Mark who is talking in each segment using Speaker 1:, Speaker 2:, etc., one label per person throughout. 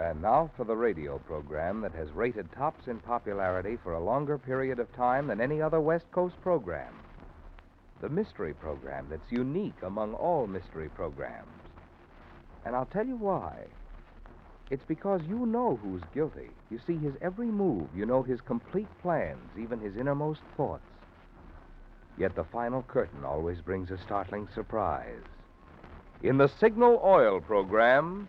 Speaker 1: And now for the radio program that has rated tops in popularity for a longer period of time than any other West Coast program. The mystery program that's unique among all mystery programs. And I'll tell you why. It's because you know who's guilty. You see his every move. You know his complete plans, even his innermost thoughts. Yet the final curtain always brings a startling surprise. In the Signal Oil program,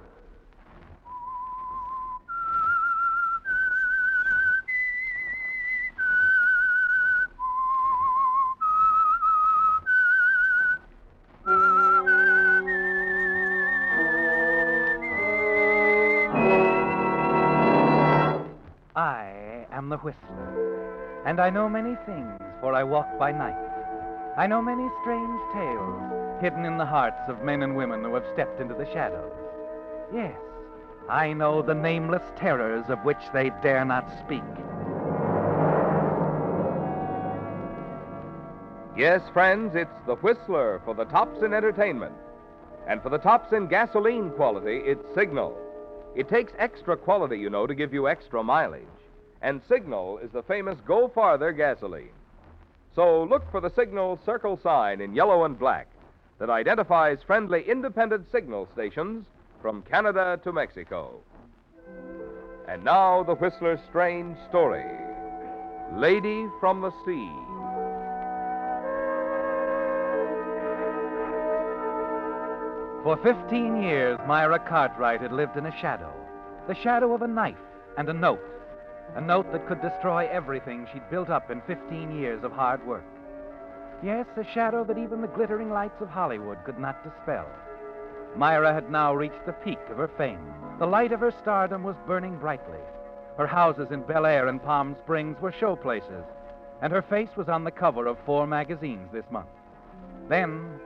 Speaker 2: Know many things, for I walk by night. I know many strange tales hidden in the hearts of men and women who have stepped into the shadows. Yes, I know the nameless terrors of which they dare not speak.
Speaker 1: Yes, friends, it's the Whistler for the tops in entertainment. And for the tops in gasoline quality, it's Signal. It takes extra quality, you know, to give you extra mileage. And Signal is the famous Go Farther gasoline. So look for the Signal circle sign in yellow and black that identifies friendly independent signal stations from Canada to Mexico. And now the Whistler's strange story Lady from the Sea.
Speaker 2: For 15 years, Myra Cartwright had lived in a shadow the shadow of a knife and a note. A note that could destroy everything she'd built up in 15 years of hard work. Yes, a shadow that even the glittering lights of Hollywood could not dispel. Myra had now reached the peak of her fame. The light of her stardom was burning brightly. Her houses in Bel Air and Palm Springs were showplaces, and her face was on the cover of four magazines this month. Then,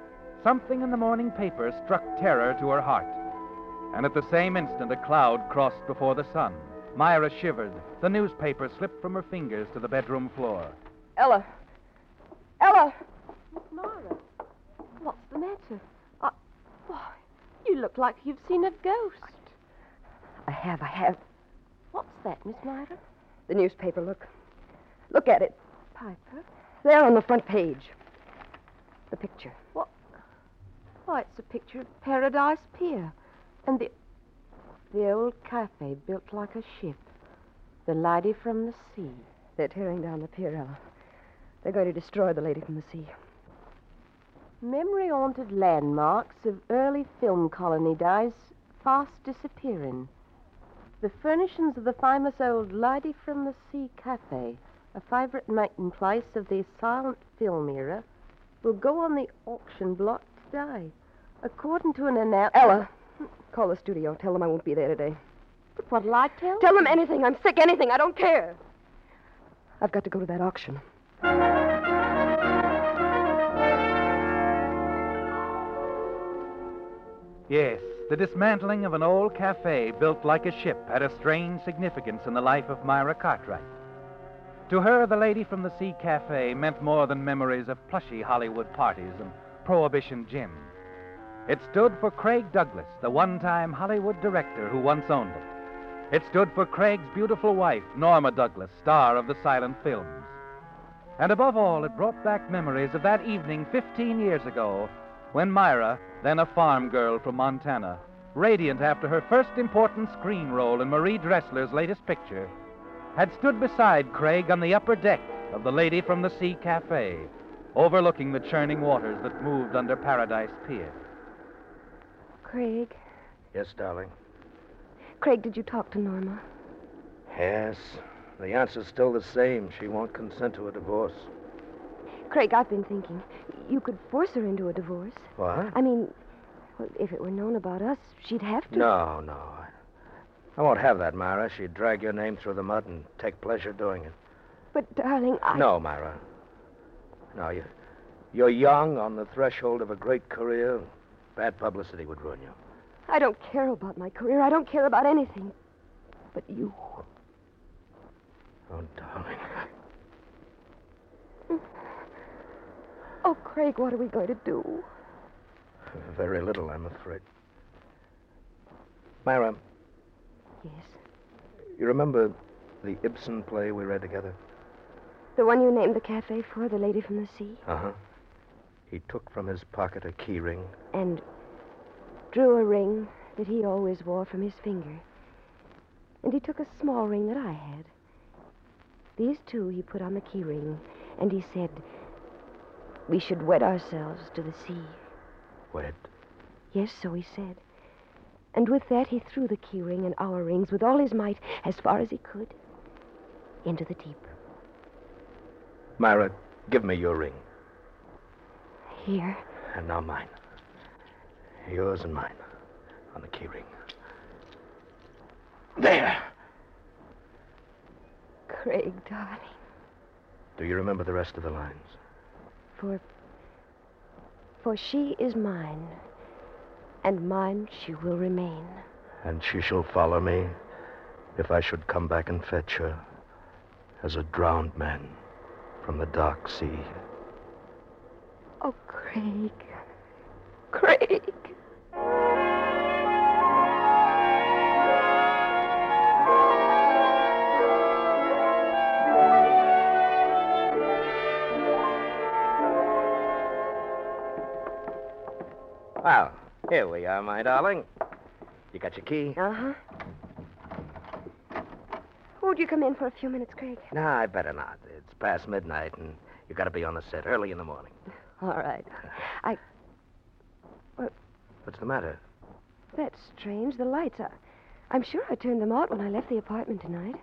Speaker 2: something in the morning paper struck terror to her heart. And at the same instant, a cloud crossed before the sun. Myra shivered. The newspaper slipped from her fingers to the bedroom floor.
Speaker 3: Ella. Ella.
Speaker 4: Miss Myra, what's the matter? I, why, you look like you've seen a ghost.
Speaker 3: I have, I have.
Speaker 4: What's that, Miss Myra?
Speaker 3: The newspaper, look. Look at it.
Speaker 4: Piper?
Speaker 3: There on the front page. The picture.
Speaker 4: What? Why, it's a picture of Paradise Pier. And the. The old cafe built like a ship. The lady from the sea.
Speaker 3: They're tearing down the pier, Ella. They're going to destroy the lady from the sea.
Speaker 4: Memory haunted landmarks of early film colony days fast disappearing. The furnishings of the famous old Lady from the Sea Cafe, a favourite meeting place of the silent film era, will go on the auction block today. According to an announcement.
Speaker 3: Ella, call the studio. Tell them I won't be there today.
Speaker 4: But what'll I tell?
Speaker 3: Tell them anything. I'm sick. Anything. I don't care. I've got to go to that auction.
Speaker 2: Yes, the dismantling of an old cafe built like a ship had a strange significance in the life of Myra Cartwright. To her, the lady from the Sea Cafe meant more than memories of plushy Hollywood parties and prohibition gin. It stood for Craig Douglas, the one time Hollywood director who once owned it. It stood for Craig's beautiful wife, Norma Douglas, star of the silent films. And above all, it brought back memories of that evening 15 years ago when Myra, then a farm girl from Montana, radiant after her first important screen role in Marie Dressler's latest picture, had stood beside Craig on the upper deck of the Lady from the Sea Cafe, overlooking the churning waters that moved under Paradise Pier.
Speaker 3: Craig.
Speaker 5: Yes, darling.
Speaker 3: Craig, did you talk to Norma?
Speaker 5: Yes. The answer's still the same. She won't consent to a divorce.
Speaker 3: Craig, I've been thinking. You could force her into a divorce.
Speaker 5: What?
Speaker 3: I mean, well, if it were known about us, she'd have to.
Speaker 5: No, no. I won't have that, Myra. She'd drag your name through the mud and take pleasure doing it.
Speaker 3: But, darling, I.
Speaker 5: No, Myra. No, you, you're young, on the threshold of a great career. Bad publicity would ruin you.
Speaker 3: I don't care about my career. I don't care about anything. But you.
Speaker 5: Oh, darling.
Speaker 3: Oh, Craig, what are we going to do?
Speaker 5: Very little, I'm afraid. Myra,
Speaker 3: Yes.
Speaker 5: you remember the Ibsen play we read together?
Speaker 3: The one you named the cafe for, The Lady from the Sea?
Speaker 5: Uh huh. He took from his pocket a key ring.
Speaker 3: And drew a ring that he always wore from his finger. And he took a small ring that I had. These two he put on the key ring, and he said, We should wed ourselves to the sea.
Speaker 5: Wed.
Speaker 3: Yes, so he said. And with that, he threw the key ring and our rings with all his might, as far as he could, into the deep.
Speaker 5: Myra, give me your ring.
Speaker 3: Here.
Speaker 5: And now mine. Yours and mine. On the key ring. There!
Speaker 3: Craig, darling.
Speaker 5: Do you remember the rest of the lines?
Speaker 3: For. For she is mine, and mine she will remain.
Speaker 5: And she shall follow me if I should come back and fetch her as a drowned man from the dark sea.
Speaker 3: Oh, Craig. Craig.
Speaker 5: Well, here we are, my darling. You got your key?
Speaker 3: Uh huh. Would you come in for a few minutes, Craig?
Speaker 5: No, I better not. It's past midnight, and you've got to be on the set early in the morning.
Speaker 3: All right. I.
Speaker 5: What's the matter?
Speaker 3: That's strange. The lights are. I'm sure I turned them out when I left the apartment tonight.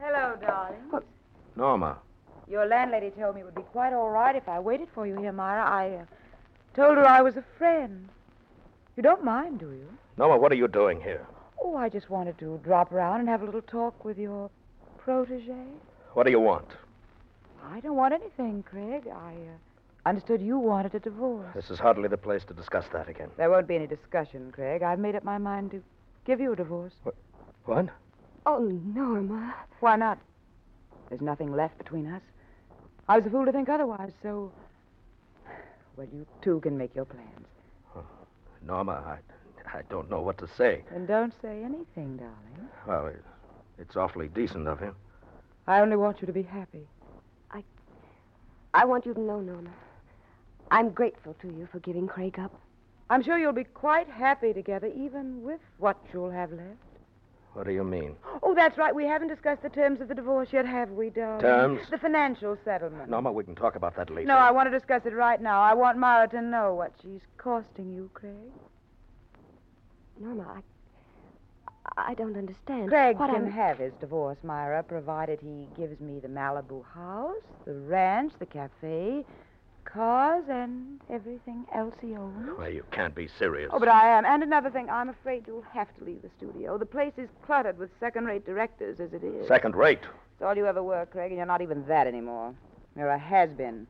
Speaker 6: Hello, darling.
Speaker 5: Norma.
Speaker 6: Your landlady told me it would be quite all right if I waited for you here, Myra. I uh, told her I was a friend. You don't mind, do you?
Speaker 5: Norma, what are you doing here?
Speaker 6: Oh, I just wanted to drop around and have a little talk with your protege.
Speaker 5: What do you want?
Speaker 6: I don't want anything, Craig. I uh, understood you wanted a divorce.
Speaker 5: This is hardly the place to discuss that again.
Speaker 6: There won't be any discussion, Craig. I've made up my mind to give you a divorce.
Speaker 5: What?
Speaker 3: Oh, Norma.
Speaker 6: Why not? There's nothing left between us. I was a fool to think otherwise, so. Well, you two can make your plans.
Speaker 5: Norma, I, I don't know what to say.
Speaker 6: Then don't say anything, darling.
Speaker 5: Well, it, it's awfully decent of him.
Speaker 6: I only want you to be happy.
Speaker 3: I want you to know, Norma. I'm grateful to you for giving Craig up.
Speaker 6: I'm sure you'll be quite happy together, even with what you'll have left.
Speaker 5: What do you mean?
Speaker 6: Oh, that's right. We haven't discussed the terms of the divorce yet, have we, darling?
Speaker 5: Terms?
Speaker 6: The financial settlement.
Speaker 5: Norma, we can talk about that later.
Speaker 6: No, I want to discuss it right now. I want Myra to know what she's costing you, Craig.
Speaker 3: Norma, I. I don't understand.
Speaker 6: Craig
Speaker 3: what
Speaker 6: can
Speaker 3: I'm-
Speaker 6: have his divorce, Myra, provided he gives me the Malibu house, the ranch, the cafe, cars, and everything else he owns.
Speaker 5: Well, you can't be serious.
Speaker 6: Oh, but I am. And another thing, I'm afraid you'll have to leave the studio. The place is cluttered with second-rate directors as it is.
Speaker 5: Second rate.
Speaker 6: It's all you ever were, Craig, and you're not even that anymore. You're a has-been.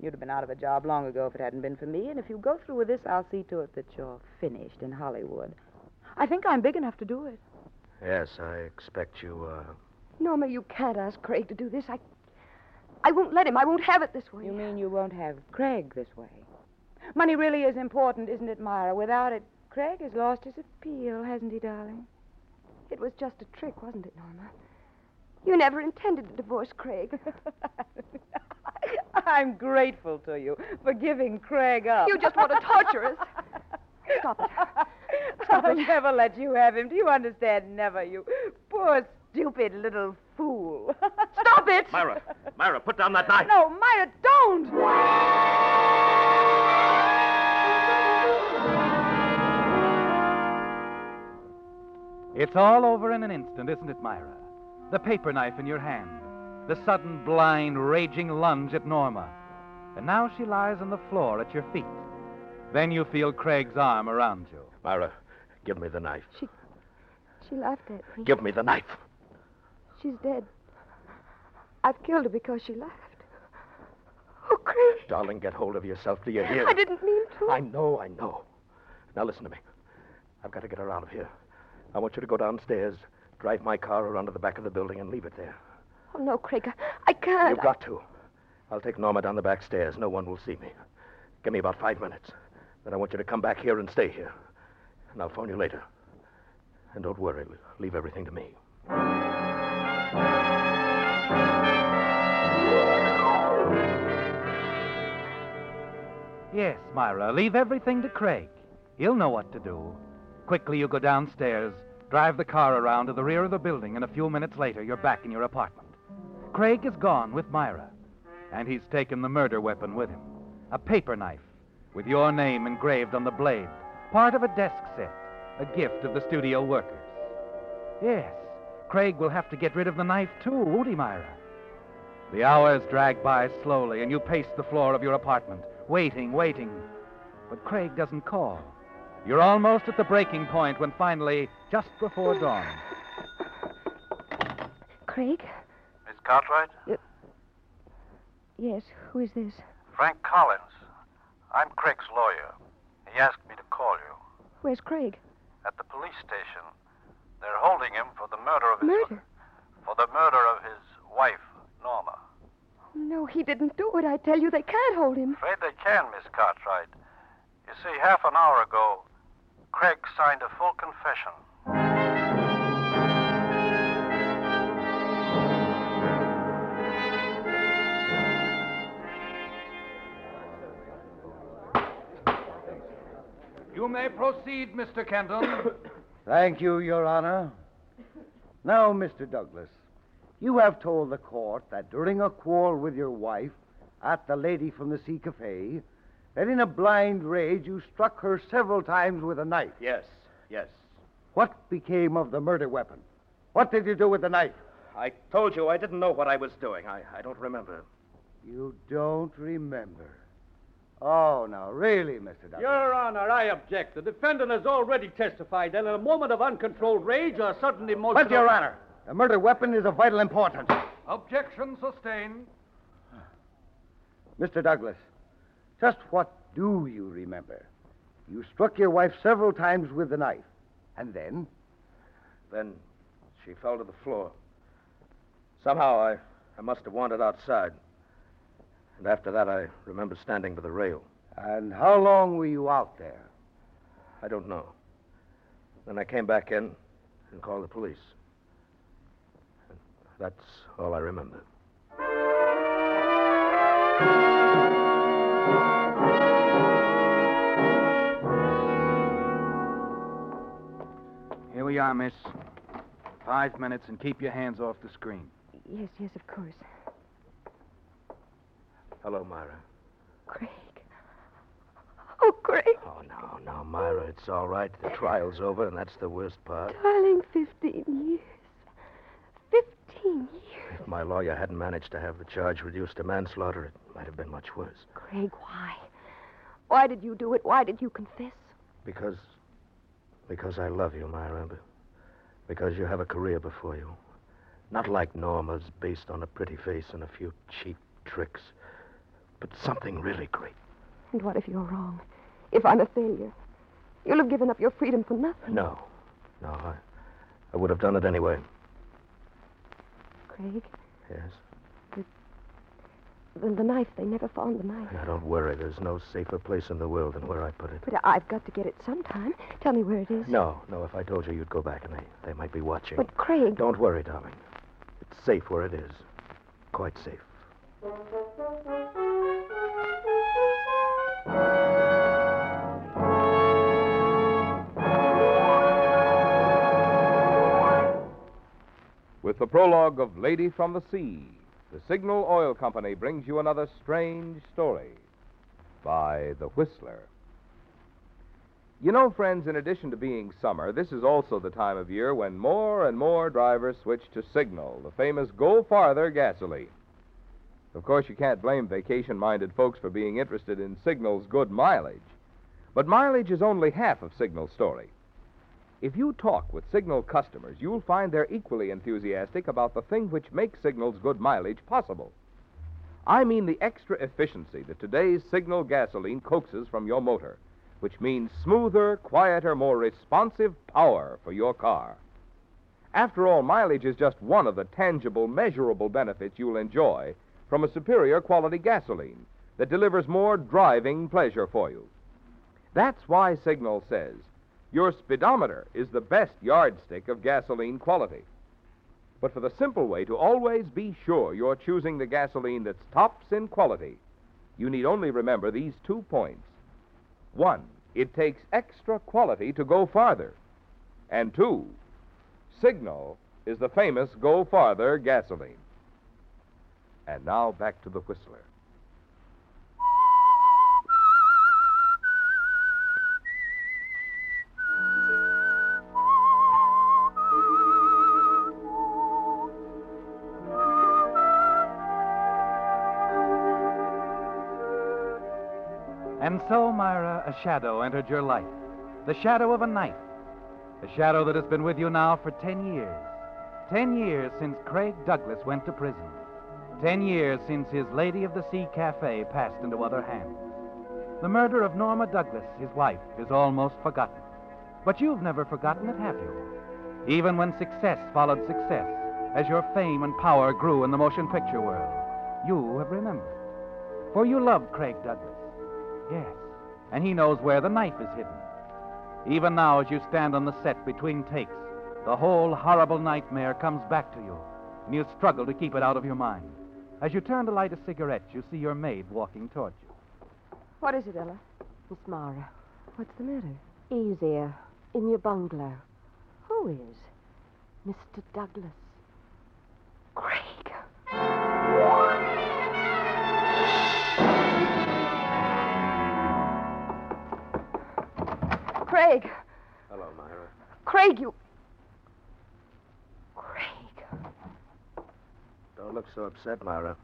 Speaker 6: You'd have been out of a job long ago if it hadn't been for me, and if you go through with this, I'll see to it that you're finished in Hollywood. I think I'm big enough to do it.
Speaker 5: Yes, I expect you, uh.
Speaker 3: Norma, you can't ask Craig to do this. I. I won't let him. I won't have it this way.
Speaker 6: You mean you won't have Craig this way? Money really is important, isn't it, Myra? Without it, Craig has lost his appeal, hasn't he, darling?
Speaker 3: It was just a trick, wasn't it, Norma? You never intended to divorce Craig.
Speaker 6: I'm grateful to you for giving Craig up.
Speaker 3: You just want to torture us. Stop it. Stop
Speaker 6: I'll never let you have him. Do you understand? Never, you poor, stupid little fool.
Speaker 3: Stop it!
Speaker 5: Myra, Myra, put down that knife.
Speaker 6: No, Myra, don't!
Speaker 2: It's all over in an instant, isn't it, Myra? The paper knife in your hand, the sudden, blind, raging lunge at Norma. And now she lies on the floor at your feet. Then you feel Craig's arm around you.
Speaker 5: Myra, give me the knife.
Speaker 3: She she laughed at me.
Speaker 5: Give me the knife.
Speaker 3: She's dead. I've killed her because she laughed. Oh, Craig,
Speaker 5: Darling, get hold of yourself. Do you hear?
Speaker 3: I didn't mean to.
Speaker 5: I know, I know. Now listen to me. I've got to get her out of here. I want you to go downstairs, drive my car around to the back of the building, and leave it there.
Speaker 3: Oh, no, Craig, I, I can't.
Speaker 5: You've got to. I'll take Norma down the back stairs. No one will see me. Give me about five minutes. Then I want you to come back here and stay here. And I'll phone you later. And don't worry, leave everything to me.
Speaker 2: Yes, Myra, leave everything to Craig. He'll know what to do. Quickly, you go downstairs, drive the car around to the rear of the building, and a few minutes later, you're back in your apartment. Craig is gone with Myra, and he's taken the murder weapon with him a paper knife with your name engraved on the blade, part of a desk set, a gift of the studio workers. Yes, Craig will have to get rid of the knife, too, won't he, Myra? The hours drag by slowly, and you pace the floor of your apartment, waiting, waiting. But Craig doesn't call. You're almost at the breaking point when finally, just before dawn,
Speaker 3: Craig?
Speaker 7: Miss Cartwright?
Speaker 3: Yes, who is this?
Speaker 7: Frank Collins. I'm Craig's lawyer. He asked me to call you.
Speaker 3: Where's Craig?
Speaker 7: At the police station. They're holding him for the murder of his
Speaker 3: Murder?
Speaker 7: for the murder of his wife, Norma.
Speaker 3: No, he didn't do it. I tell you, they can't hold him.
Speaker 7: Afraid they can, Miss Cartwright. You see, half an hour ago, Craig signed a full confession.
Speaker 2: You may proceed, Mr. Kendall.
Speaker 8: Thank you, Your Honor. Now, Mr. Douglas, you have told the court that during a quarrel with your wife at the Lady from the Sea Cafe, that in a blind rage you struck her several times with a knife.
Speaker 5: Yes, yes.
Speaker 8: What became of the murder weapon? What did you do with the knife?
Speaker 5: I told you I didn't know what I was doing. I, I don't remember.
Speaker 8: You don't remember. Oh, now, really, Mr. Douglas.
Speaker 9: Your Honor, I object. The defendant has already testified that in a moment of uncontrolled rage or sudden emotional...
Speaker 8: But, Your Honor, the murder weapon is of vital importance.
Speaker 2: Objection sustained.
Speaker 8: Mr. Douglas, just what do you remember? You struck your wife several times with the knife. And then?
Speaker 5: Then she fell to the floor. Somehow I, I must have wandered outside. And after that, I remember standing by the rail.
Speaker 8: And how long were you out there?
Speaker 5: I don't know. Then I came back in and called the police. And that's all I remember.
Speaker 2: Here we are, miss. Five minutes and keep your hands off the screen.
Speaker 3: Yes, yes, of course.
Speaker 5: Hello, Myra.
Speaker 3: Craig. Oh, Craig,
Speaker 5: Oh, no, no, Myra, it's all right. The trial's over, and that's the worst part.
Speaker 3: darling, 15 years. 15 years.
Speaker 5: If my lawyer hadn't managed to have the charge reduced to manslaughter, it might have been much worse.
Speaker 3: Craig, why? Why did you do it? Why did you confess?
Speaker 5: Because. Because I love you, Myra. Because you have a career before you. Not like Norma's, based on a pretty face and a few cheap tricks, but something really great.
Speaker 3: And what if you're wrong? If I'm a failure? You'll have given up your freedom for nothing.
Speaker 5: No. No, I, I would have done it anyway.
Speaker 3: Craig,
Speaker 5: Yes.
Speaker 3: the, the knife, they never found the knife.
Speaker 5: Now, don't worry. There's no safer place in the world than where I put it.
Speaker 3: But I've got to get it sometime. Tell me where it is.
Speaker 5: No, no, if I told you, you'd go back and they, they might be watching.
Speaker 3: But, Craig.
Speaker 5: Don't worry, darling. It's safe where it is. Quite safe.
Speaker 1: With the prologue of Lady from the Sea, the Signal Oil Company brings you another strange story by The Whistler. You know, friends, in addition to being summer, this is also the time of year when more and more drivers switch to Signal, the famous Go Farther gasoline. Of course, you can't blame vacation minded folks for being interested in Signal's good mileage. But mileage is only half of Signal's story. If you talk with Signal customers, you'll find they're equally enthusiastic about the thing which makes Signal's good mileage possible. I mean the extra efficiency that today's Signal gasoline coaxes from your motor, which means smoother, quieter, more responsive power for your car. After all, mileage is just one of the tangible, measurable benefits you'll enjoy from a superior quality gasoline that delivers more driving pleasure for you. That's why Signal says your speedometer is the best yardstick of gasoline quality. But for the simple way to always be sure you're choosing the gasoline that's tops in quality, you need only remember these two points. One, it takes extra quality to go farther. And two, Signal is the famous Go Farther gasoline. And now back to the Whistler.
Speaker 2: And so, Myra, a shadow entered your life. The shadow of a knife. A shadow that has been with you now for ten years. Ten years since Craig Douglas went to prison. Ten years since his Lady of the Sea Cafe passed into other hands. The murder of Norma Douglas, his wife, is almost forgotten. But you've never forgotten it, have you? Even when success followed success, as your fame and power grew in the motion picture world, you have remembered. For you loved Craig Douglas. Yes, and he knows where the knife is hidden. Even now, as you stand on the set between takes, the whole horrible nightmare comes back to you, and you struggle to keep it out of your mind. As you turn to light a cigarette, you see your maid walking towards you.
Speaker 3: What is it, Ella?
Speaker 4: Miss Mara.
Speaker 3: What's the matter?
Speaker 4: Easier. In your bungalow.
Speaker 3: Who is?
Speaker 4: Mr. Douglas.
Speaker 3: Craig. Craig.
Speaker 5: Hello, Myra.
Speaker 3: Craig, you. Craig.
Speaker 5: Don't look so upset, Myra.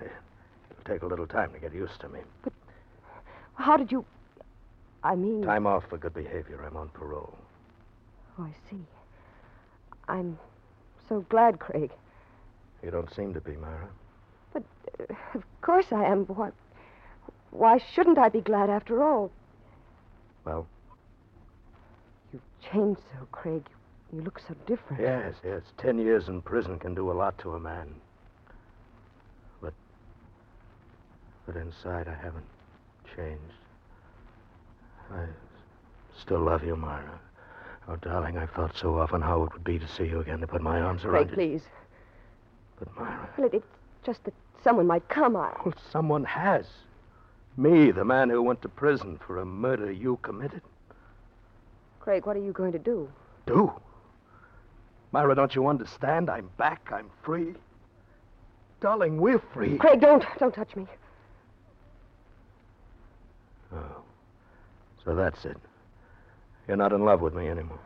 Speaker 5: It'll take a little time to get used to me.
Speaker 3: But how did you. I mean.
Speaker 5: Time off for good behavior. I'm on parole.
Speaker 3: Oh, I see. I'm so glad, Craig.
Speaker 5: You don't seem to be, Myra.
Speaker 3: But uh, of course I am. Why, why shouldn't I be glad after all?
Speaker 5: Well?
Speaker 3: You've changed so, Craig. You look so different.
Speaker 5: Yes, yes. Ten years in prison can do a lot to a man. But. But inside, I haven't changed. I still love you, Myra. Oh, darling, I've thought so often how it would be to see you again, to put my arms around you.
Speaker 3: Craig,
Speaker 5: you.
Speaker 3: please.
Speaker 5: But, Myra.
Speaker 3: Well, it, it's just that someone might come. I...
Speaker 5: Well, someone has. Me, the man who went to prison for a murder you committed.
Speaker 3: Craig, what are you going to do?
Speaker 5: Do? Myra, don't you understand? I'm back. I'm free. Darling, we're free.
Speaker 3: Craig, don't. Don't touch me.
Speaker 5: Oh. So that's it. You're not in love with me anymore.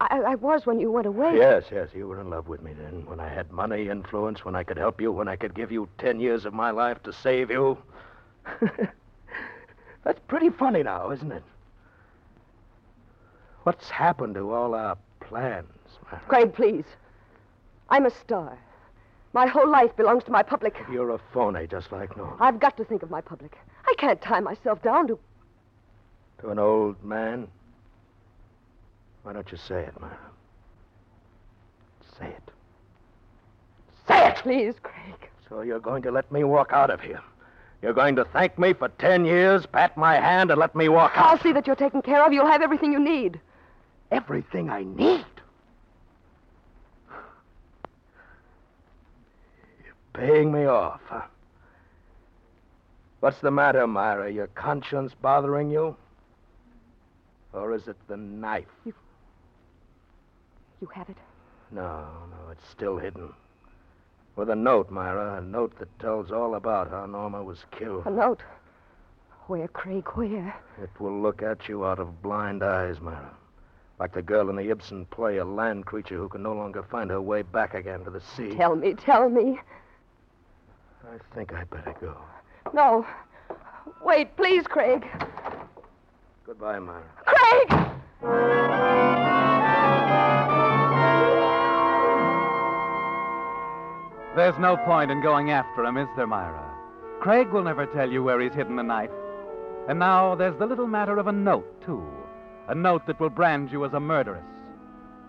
Speaker 3: I, I was when you went away.
Speaker 5: Yes, yes, you were in love with me then. When I had money, influence, when I could help you, when I could give you ten years of my life to save you. That's pretty funny now, isn't it? What's happened to all our plans, Myra?
Speaker 3: Craig, please. I'm a star. My whole life belongs to my public.
Speaker 5: You're a phony, just like Norm.
Speaker 3: I've got to think of my public. I can't tie myself down to.
Speaker 5: To an old man? Why don't you say it, Myra? Say it. Say it!
Speaker 3: Please, Craig.
Speaker 5: So you're going to let me walk out of here. You're going to thank me for ten years, pat my hand, and let me walk out.
Speaker 3: I'll see that you're taken care of. You'll have everything you need.
Speaker 5: Everything I need. You're paying me off, huh? What's the matter, Myra? Your conscience bothering you? Or is it the knife?
Speaker 3: You You have it.
Speaker 5: No, no, it's still hidden. With a note, Myra. A note that tells all about how Norma was killed.
Speaker 3: A note. Where, Craig? Where?
Speaker 5: It will look at you out of blind eyes, Myra. Like the girl in the Ibsen play, a land creature who can no longer find her way back again to the sea.
Speaker 3: Tell me, tell me.
Speaker 5: I think I'd better go.
Speaker 3: No. Wait, please, Craig.
Speaker 5: Goodbye, Myra.
Speaker 3: Craig!
Speaker 2: There's no point in going after him, is there, Myra? Craig will never tell you where he's hidden the knife. And now there's the little matter of a note, too. A note that will brand you as a murderess.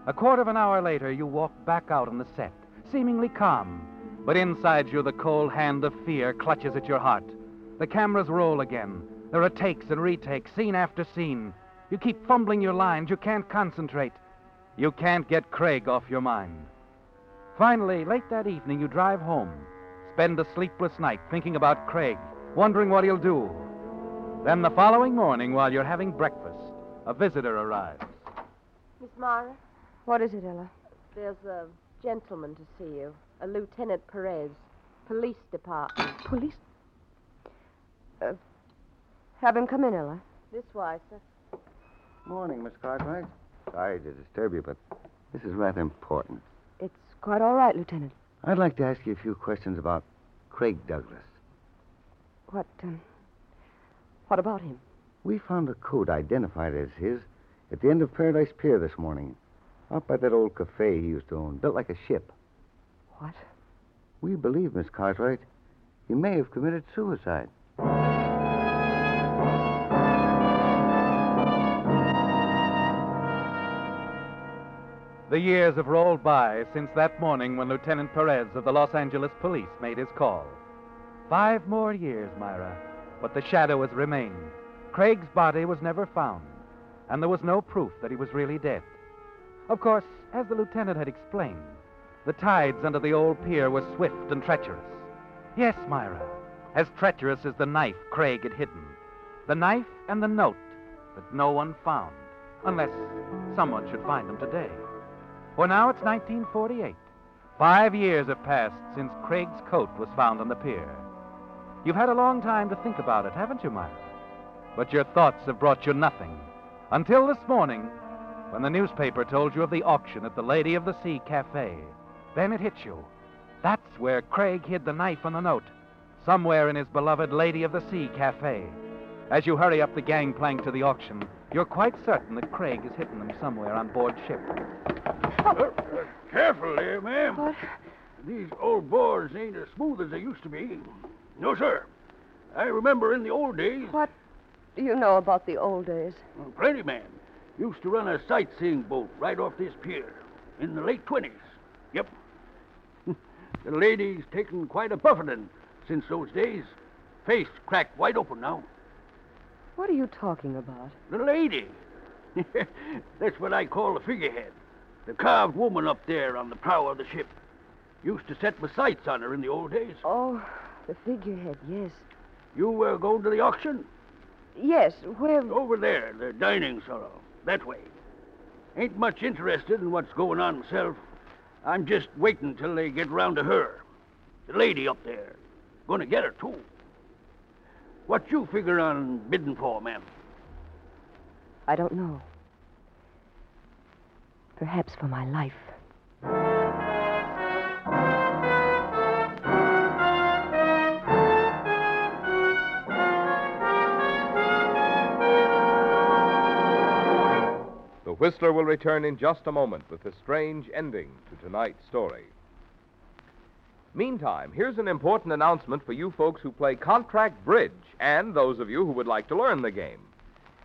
Speaker 2: A quarter of an hour later, you walk back out on the set, seemingly calm. But inside you, the cold hand of fear clutches at your heart. The cameras roll again. There are takes and retakes, scene after scene. You keep fumbling your lines. You can't concentrate. You can't get Craig off your mind. Finally, late that evening, you drive home, spend a sleepless night thinking about Craig, wondering what he'll do. Then the following morning, while you're having breakfast, a visitor arrives.
Speaker 4: Miss Mara,
Speaker 3: What is it, Ella?
Speaker 4: there's a gentleman to see you. A Lieutenant Perez, Police Department.
Speaker 3: Police? Uh, have him come in, Ella.
Speaker 4: This way, sir.
Speaker 8: Morning, Miss Cartwright. Sorry to disturb you, but this is rather important.
Speaker 3: It's quite all right, Lieutenant.
Speaker 8: I'd like to ask you a few questions about Craig Douglas.
Speaker 3: What, um, what about him?
Speaker 8: We found a coat identified as his at the end of Paradise Pier this morning, out by that old cafe he used to own, built like a ship.
Speaker 3: What?
Speaker 8: We believe, Miss Cartwright, he may have committed suicide.
Speaker 2: The years have rolled by since that morning when Lieutenant Perez of the Los Angeles Police made his call. Five more years, Myra, but the shadow has remained. Craig's body was never found, and there was no proof that he was really dead. Of course, as the lieutenant had explained, the tides under the old pier were swift and treacherous. Yes, Myra, as treacherous as the knife Craig had hidden. The knife and the note that no one found, unless someone should find them today. For now it's 1948. Five years have passed since Craig's coat was found on the pier. You've had a long time to think about it, haven't you, Myra? But your thoughts have brought you nothing. Until this morning, when the newspaper told you of the auction at the Lady of the Sea Cafe. Then it hit you. That's where Craig hid the knife and the note, somewhere in his beloved Lady of the Sea Cafe. As you hurry up the gangplank to the auction, you're quite certain that Craig has hidden them somewhere on board ship.
Speaker 9: Careful there, ma'am.
Speaker 3: What?
Speaker 9: These old boards ain't as smooth as they used to be. No, sir. I remember in the old days,
Speaker 3: What do you know about the old days?
Speaker 9: well, plenty man used to run a sightseeing boat right off this pier in the late 20s. Yep. the lady's taken quite a buffeting since those days. Face cracked wide open now.
Speaker 3: What are you talking about?
Speaker 9: The lady. That's what I call the figurehead. The carved woman up there on the prow of the ship. Used to set my sights on her in the old days.
Speaker 3: Oh, the figurehead, yes.
Speaker 9: You were going to the auction?
Speaker 3: Yes, where.
Speaker 9: Over there, the dining salon. That way. Ain't much interested in what's going on myself. I'm just waiting till they get round to her. The lady up there. Gonna get her, too. What you figure on bidding for, ma'am?
Speaker 3: I don't know. Perhaps for my life.
Speaker 1: The Whistler will return in just a moment with a strange ending to tonight's story. Meantime, here's an important announcement for you folks who play contract bridge and those of you who would like to learn the game.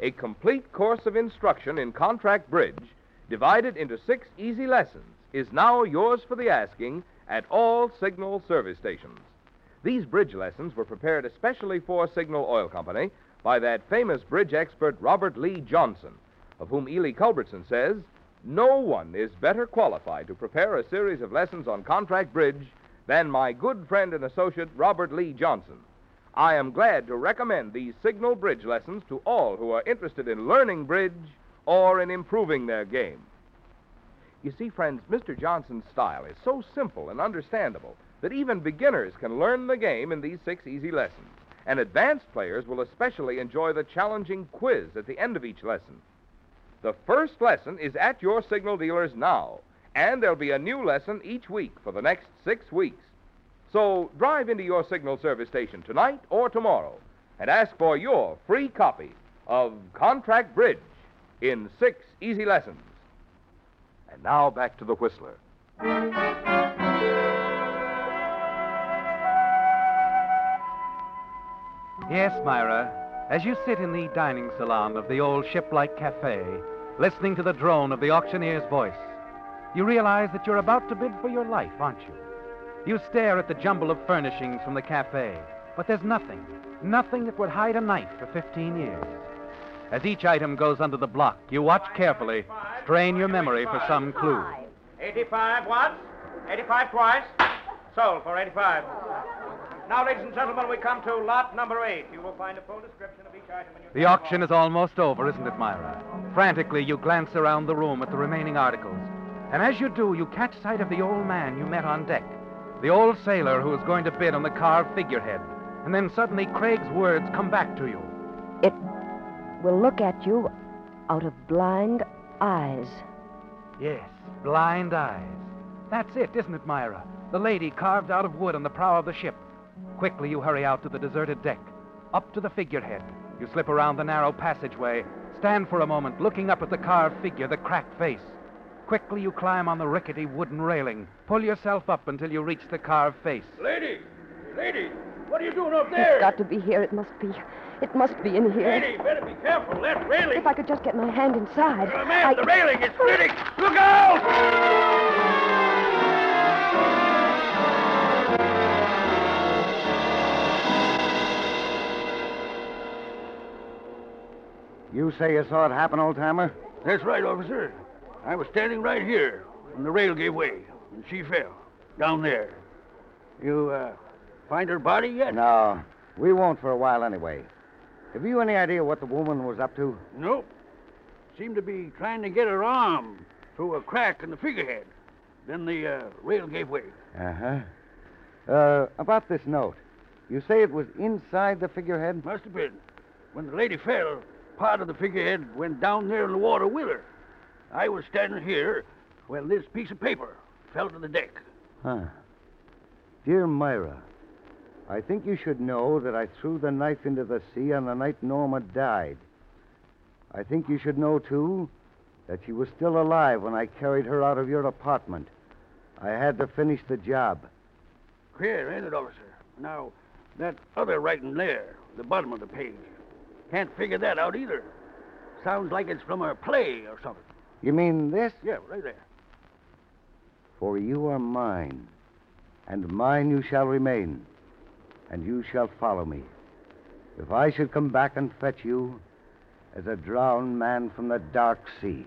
Speaker 1: A complete course of instruction in contract bridge, divided into six easy lessons, is now yours for the asking at all Signal service stations. These bridge lessons were prepared especially for Signal Oil Company by that famous bridge expert Robert Lee Johnson, of whom Ely Culbertson says, No one is better qualified to prepare a series of lessons on contract bridge than my good friend and associate Robert Lee Johnson. I am glad to recommend these Signal Bridge lessons to all who are interested in learning bridge or in improving their game. You see, friends, Mr. Johnson's style is so simple and understandable that even beginners can learn the game in these six easy lessons. And advanced players will especially enjoy the challenging quiz at the end of each lesson. The first lesson is at your signal dealers now, and there'll be a new lesson each week for the next six weeks. So drive into your signal service station tonight or tomorrow and ask for your free copy of Contract Bridge in six easy lessons. And now back to the Whistler.
Speaker 2: Yes, Myra. As you sit in the dining salon of the old ship-like cafe, listening to the drone of the auctioneer's voice, you realize that you're about to bid for your life, aren't you? You stare at the jumble of furnishings from the cafe, but there's nothing, nothing that would hide a knife for 15 years. As each item goes under the block, you watch carefully, strain your memory for some clue.
Speaker 10: 85 once, 85 twice. Sold for 85. Now, ladies and gentlemen, we come to lot number eight. You will find a full description of each item in your.
Speaker 2: The auction is almost over, isn't it, Myra? Frantically, you glance around the room at the remaining articles. And as you do, you catch sight of the old man you met on deck, the old sailor who was going to bid on the carved figurehead. And then suddenly Craig's words come back to you.
Speaker 3: It will look at you out of blind eyes.
Speaker 2: Yes, blind eyes. That's it, isn't it, Myra? The lady carved out of wood on the prow of the ship. Quickly, you hurry out to the deserted deck, up to the figurehead. You slip around the narrow passageway, stand for a moment looking up at the carved figure, the cracked face. Quickly, you climb on the rickety wooden railing, pull yourself up until you reach the carved face.
Speaker 9: Lady! Lady! What are you doing up there?
Speaker 3: It's got to be here. It must be. It must be in here.
Speaker 9: Lady, better be careful. That railing.
Speaker 3: If I could just get my hand inside.
Speaker 9: Uh, ma'am,
Speaker 3: I...
Speaker 9: the railing is splitting. Look out!
Speaker 8: You say you saw it happen, old timer?
Speaker 9: That's right, officer. I was standing right here when the rail gave way and she fell down there. You uh, find her body yet?
Speaker 8: No. We won't for a while anyway. Have you any idea what the woman was up to?
Speaker 9: Nope. Seemed to be trying to get her arm through a crack in the figurehead. Then the uh, rail gave way.
Speaker 8: Uh-huh. Uh, about this note. You say it was inside the figurehead?
Speaker 9: Must have been. When the lady fell, part of the figurehead went down there in the water with her. I was standing here when this piece of paper fell to the deck.
Speaker 8: Huh. Dear Myra, I think you should know that I threw the knife into the sea on the night Norma died. I think you should know, too, that she was still alive when I carried her out of your apartment. I had to finish the job.
Speaker 9: Queer, ain't it, officer? Now, that other writing there, the bottom of the page, can't figure that out either. Sounds like it's from a play or something.
Speaker 8: You mean this?
Speaker 9: Yeah, right there.
Speaker 8: For you are mine, and mine you shall remain, and you shall follow me. If I should come back and fetch you, as a drowned man from the dark sea.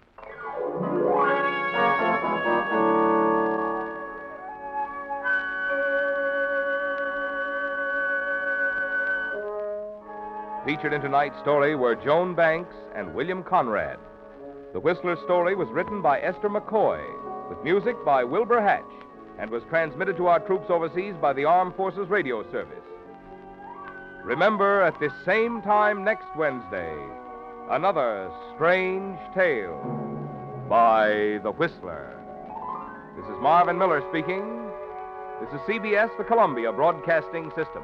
Speaker 1: Featured in tonight's story were Joan Banks and William Conrad. The Whistler story was written by Esther McCoy, with music by Wilbur Hatch, and was transmitted to our troops overseas by the Armed Forces Radio Service. Remember, at this same time next Wednesday, another strange tale by The Whistler. This is Marvin Miller speaking. This is CBS, the Columbia Broadcasting System.